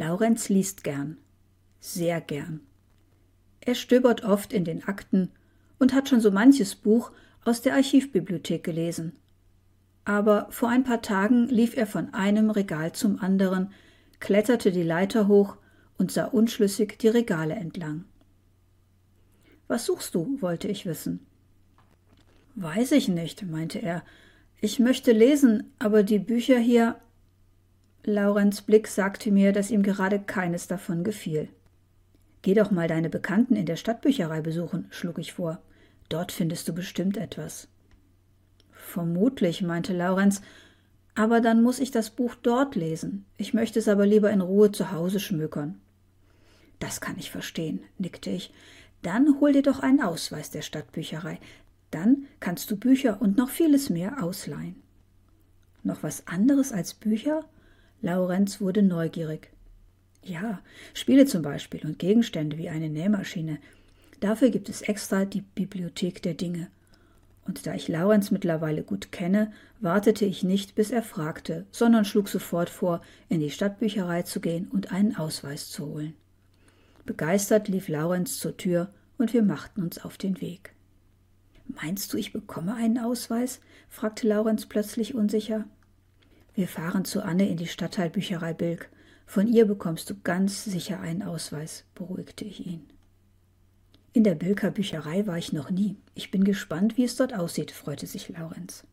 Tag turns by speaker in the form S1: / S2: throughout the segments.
S1: Laurenz liest gern, sehr gern. Er stöbert oft in den Akten und hat schon so manches Buch aus der Archivbibliothek gelesen. Aber vor ein paar Tagen lief er von einem Regal zum anderen, kletterte die Leiter hoch und sah unschlüssig die Regale entlang. Was suchst du? wollte ich wissen. Weiß ich nicht, meinte er. Ich möchte lesen, aber die Bücher hier. Laurens Blick sagte mir, dass ihm gerade keines davon gefiel. Geh doch mal deine Bekannten in der Stadtbücherei besuchen, schlug ich vor. Dort findest du bestimmt etwas. Vermutlich, meinte Laurenz, aber dann muss ich das Buch dort lesen. Ich möchte es aber lieber in Ruhe zu Hause schmökern. Das kann ich verstehen, nickte ich. Dann hol dir doch einen Ausweis der Stadtbücherei. Dann kannst du Bücher und noch vieles mehr ausleihen. Noch was anderes als Bücher? Laurenz wurde neugierig. Ja, Spiele zum Beispiel und Gegenstände wie eine Nähmaschine. Dafür gibt es extra die Bibliothek der Dinge. Und da ich Laurenz mittlerweile gut kenne, wartete ich nicht, bis er fragte, sondern schlug sofort vor, in die Stadtbücherei zu gehen und einen Ausweis zu holen. Begeistert lief Laurenz zur Tür und wir machten uns auf den Weg. Meinst du, ich bekomme einen Ausweis? fragte Laurenz plötzlich unsicher. Wir fahren zu Anne in die Stadtteilbücherei Bilk. Von ihr bekommst du ganz sicher einen Ausweis, beruhigte ich ihn. In der Bilker Bücherei war ich noch nie. Ich bin gespannt, wie es dort aussieht, freute sich Laurenz.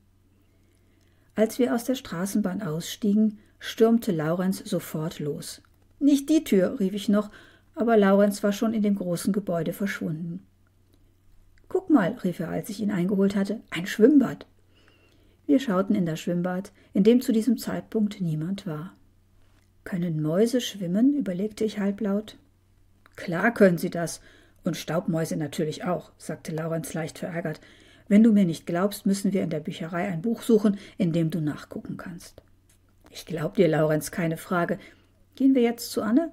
S1: Als wir aus der Straßenbahn ausstiegen, stürmte Laurenz sofort los. Nicht die Tür, rief ich noch, aber Laurenz war schon in dem großen Gebäude verschwunden. Guck mal, rief er, als ich ihn eingeholt hatte, ein Schwimmbad. Wir schauten in das Schwimmbad, in dem zu diesem Zeitpunkt niemand war. Können Mäuse schwimmen? überlegte ich halblaut. Klar können sie das, und Staubmäuse natürlich auch, sagte Laurenz leicht verärgert. Wenn du mir nicht glaubst, müssen wir in der Bücherei ein Buch suchen, in dem du nachgucken kannst. Ich glaub dir, Laurenz, keine Frage. Gehen wir jetzt zu Anne?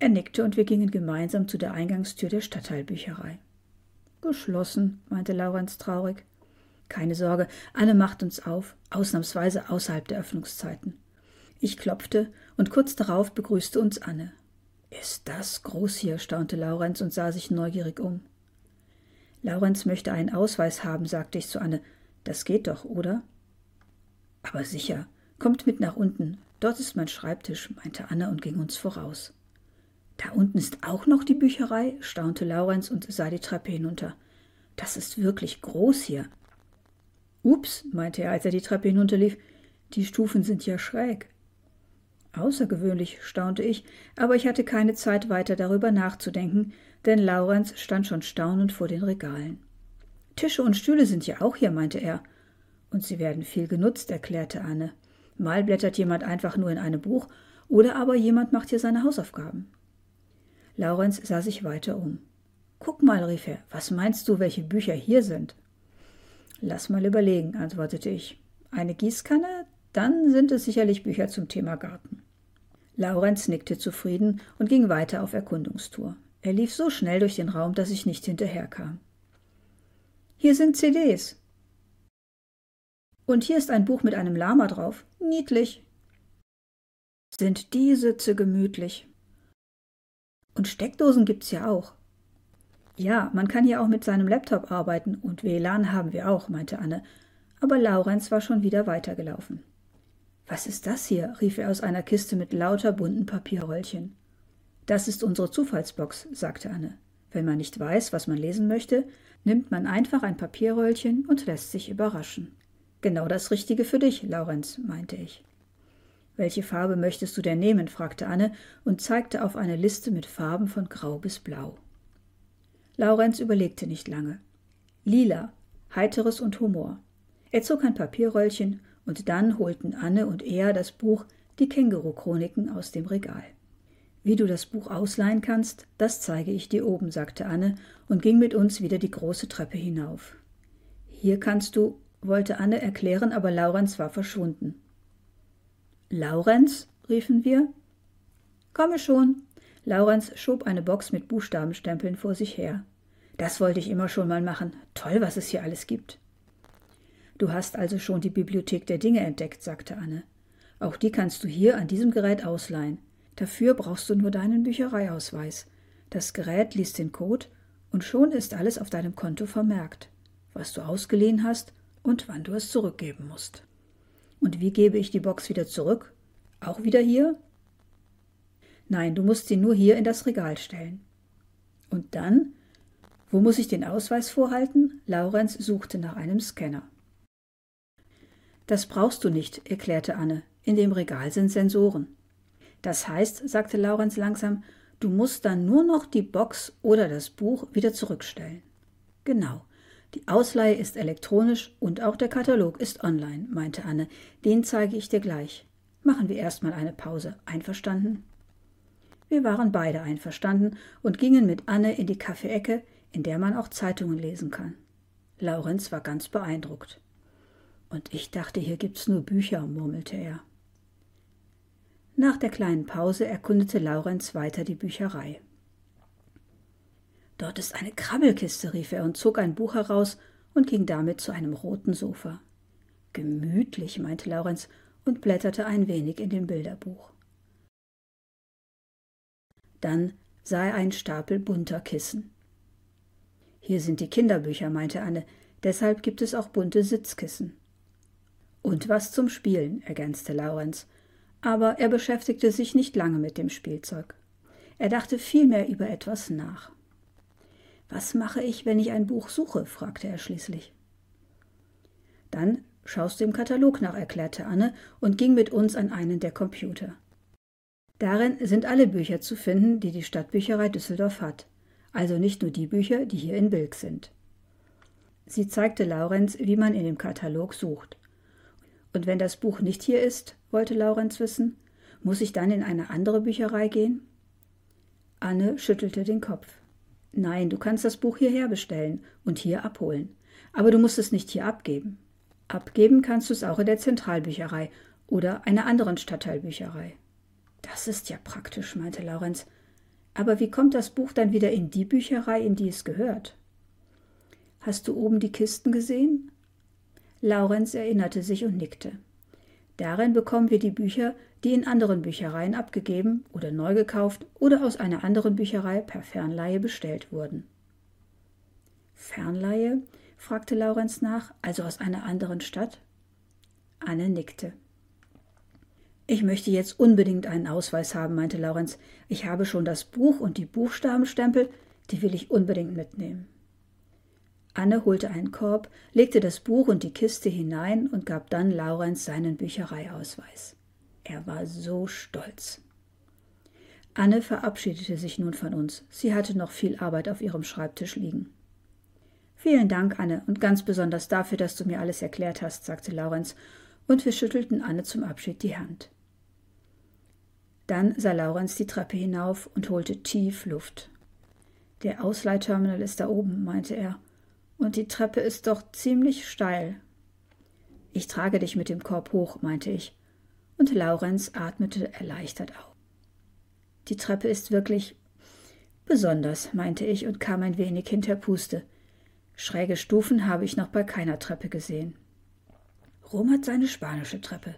S1: Er nickte und wir gingen gemeinsam zu der Eingangstür der Stadtteilbücherei. Geschlossen, meinte Laurenz traurig. Keine Sorge, Anne macht uns auf, ausnahmsweise außerhalb der Öffnungszeiten. Ich klopfte, und kurz darauf begrüßte uns Anne. Ist das groß hier? staunte Laurenz und sah sich neugierig um. Laurenz möchte einen Ausweis haben, sagte ich zu Anne. Das geht doch, oder? Aber sicher. Kommt mit nach unten. Dort ist mein Schreibtisch, meinte Anne und ging uns voraus. Da unten ist auch noch die Bücherei, staunte Laurenz und sah die Treppe hinunter. Das ist wirklich groß hier. Ups, meinte er, als er die Treppe hinunterlief. Die Stufen sind ja schräg. Außergewöhnlich, staunte ich, aber ich hatte keine Zeit weiter darüber nachzudenken, denn Laurenz stand schon staunend vor den Regalen. Tische und Stühle sind ja auch hier, meinte er. Und sie werden viel genutzt, erklärte Anne. Mal blättert jemand einfach nur in einem Buch, oder aber jemand macht hier seine Hausaufgaben. Laurenz sah sich weiter um. Guck mal, rief er, was meinst du, welche Bücher hier sind? Lass mal überlegen, antwortete ich. Eine Gießkanne, dann sind es sicherlich Bücher zum Thema Garten. Laurenz nickte zufrieden und ging weiter auf Erkundungstour. Er lief so schnell durch den Raum, dass ich nicht hinterherkam. Hier sind CDs. Und hier ist ein Buch mit einem Lama drauf. Niedlich. Sind die Sitze gemütlich. Und Steckdosen gibt's ja auch. Ja, man kann hier auch mit seinem Laptop arbeiten und WLAN haben wir auch, meinte Anne. Aber Laurenz war schon wieder weitergelaufen. Was ist das hier? rief er aus einer Kiste mit lauter bunten Papierröllchen. Das ist unsere Zufallsbox, sagte Anne. Wenn man nicht weiß, was man lesen möchte, nimmt man einfach ein Papierröllchen und lässt sich überraschen. Genau das Richtige für dich, Laurenz, meinte ich. Welche Farbe möchtest du denn nehmen? fragte Anne und zeigte auf eine Liste mit Farben von Grau bis Blau. Laurenz überlegte nicht lange. Lila, heiteres und Humor. Er zog ein Papierröllchen und dann holten Anne und er das Buch Die Känguru-Chroniken aus dem Regal. Wie du das Buch ausleihen kannst, das zeige ich dir oben, sagte Anne und ging mit uns wieder die große Treppe hinauf. Hier kannst du, wollte Anne erklären, aber Laurenz war verschwunden. Laurenz? riefen wir. Komme schon. Laurenz schob eine Box mit Buchstabenstempeln vor sich her. Das wollte ich immer schon mal machen. Toll, was es hier alles gibt. Du hast also schon die Bibliothek der Dinge entdeckt, sagte Anne. Auch die kannst du hier an diesem Gerät ausleihen. Dafür brauchst du nur deinen Büchereiausweis. Das Gerät liest den Code und schon ist alles auf deinem Konto vermerkt, was du ausgeliehen hast und wann du es zurückgeben musst. Und wie gebe ich die Box wieder zurück? Auch wieder hier? Nein, du musst sie nur hier in das Regal stellen. Und dann? Wo muss ich den Ausweis vorhalten? Laurenz suchte nach einem Scanner. Das brauchst du nicht, erklärte Anne. In dem Regal sind Sensoren. Das heißt, sagte Laurenz langsam, du musst dann nur noch die Box oder das Buch wieder zurückstellen. Genau. Die Ausleihe ist elektronisch und auch der Katalog ist online, meinte Anne. Den zeige ich dir gleich. Machen wir erstmal eine Pause. Einverstanden? Wir waren beide einverstanden und gingen mit Anne in die Kaffeeecke, in der man auch Zeitungen lesen kann. Laurenz war ganz beeindruckt. Und ich dachte, hier gibt's nur Bücher, murmelte er. Nach der kleinen Pause erkundete Laurenz weiter die Bücherei. Dort ist eine Krabbelkiste, rief er und zog ein Buch heraus und ging damit zu einem roten Sofa. Gemütlich, meinte Laurenz und blätterte ein wenig in dem Bilderbuch. Dann sah er einen Stapel bunter Kissen. Hier sind die Kinderbücher, meinte Anne, deshalb gibt es auch bunte Sitzkissen. Und was zum Spielen, ergänzte Laurenz, aber er beschäftigte sich nicht lange mit dem Spielzeug. Er dachte vielmehr über etwas nach. Was mache ich, wenn ich ein Buch suche? fragte er schließlich. Dann schaust du im Katalog nach, erklärte Anne und ging mit uns an einen der Computer. Darin sind alle Bücher zu finden, die die Stadtbücherei Düsseldorf hat, also nicht nur die Bücher, die hier in Bilk sind. Sie zeigte Laurenz, wie man in dem Katalog sucht. Und wenn das Buch nicht hier ist, wollte Laurenz wissen, muss ich dann in eine andere Bücherei gehen? Anne schüttelte den Kopf. Nein, du kannst das Buch hierher bestellen und hier abholen. Aber du musst es nicht hier abgeben. Abgeben kannst du es auch in der Zentralbücherei oder einer anderen Stadtteilbücherei. Das ist ja praktisch, meinte Laurenz. Aber wie kommt das Buch dann wieder in die Bücherei, in die es gehört? Hast du oben die Kisten gesehen? Laurenz erinnerte sich und nickte. Darin bekommen wir die Bücher, die in anderen Büchereien abgegeben oder neu gekauft oder aus einer anderen Bücherei per Fernleihe bestellt wurden. Fernleihe? fragte Laurenz nach, also aus einer anderen Stadt? Anne nickte. Ich möchte jetzt unbedingt einen Ausweis haben, meinte Laurenz. Ich habe schon das Buch und die Buchstabenstempel, die will ich unbedingt mitnehmen. Anne holte einen Korb, legte das Buch und die Kiste hinein und gab dann Laurenz seinen Büchereiausweis. Er war so stolz. Anne verabschiedete sich nun von uns. Sie hatte noch viel Arbeit auf ihrem Schreibtisch liegen. Vielen Dank, Anne, und ganz besonders dafür, dass du mir alles erklärt hast, sagte Laurenz, und wir schüttelten Anne zum Abschied die Hand. Dann sah Laurenz die Treppe hinauf und holte tief Luft. Der Ausleihterminal ist da oben, meinte er, und die Treppe ist doch ziemlich steil. Ich trage dich mit dem Korb hoch, meinte ich, und Laurenz atmete erleichtert auf. Die Treppe ist wirklich besonders, meinte ich und kam ein wenig hinter Puste. Schräge Stufen habe ich noch bei keiner Treppe gesehen. Rom hat seine spanische Treppe,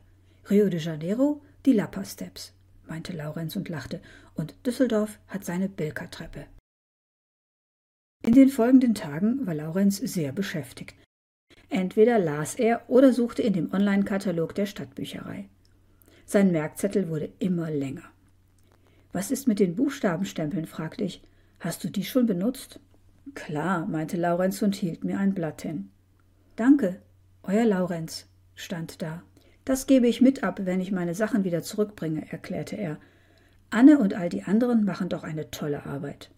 S1: Rio de Janeiro die Lapa Steps, meinte Laurenz und lachte, und Düsseldorf hat seine Bilka-Treppe. In den folgenden Tagen war Laurenz sehr beschäftigt. Entweder las er oder suchte in dem Online-Katalog der Stadtbücherei. Sein Merkzettel wurde immer länger. Was ist mit den Buchstabenstempeln? fragte ich. Hast du die schon benutzt? Klar, meinte Laurenz und hielt mir ein Blatt hin. Danke, euer Laurenz, stand da. Das gebe ich mit ab, wenn ich meine Sachen wieder zurückbringe, erklärte er. Anne und all die anderen machen doch eine tolle Arbeit.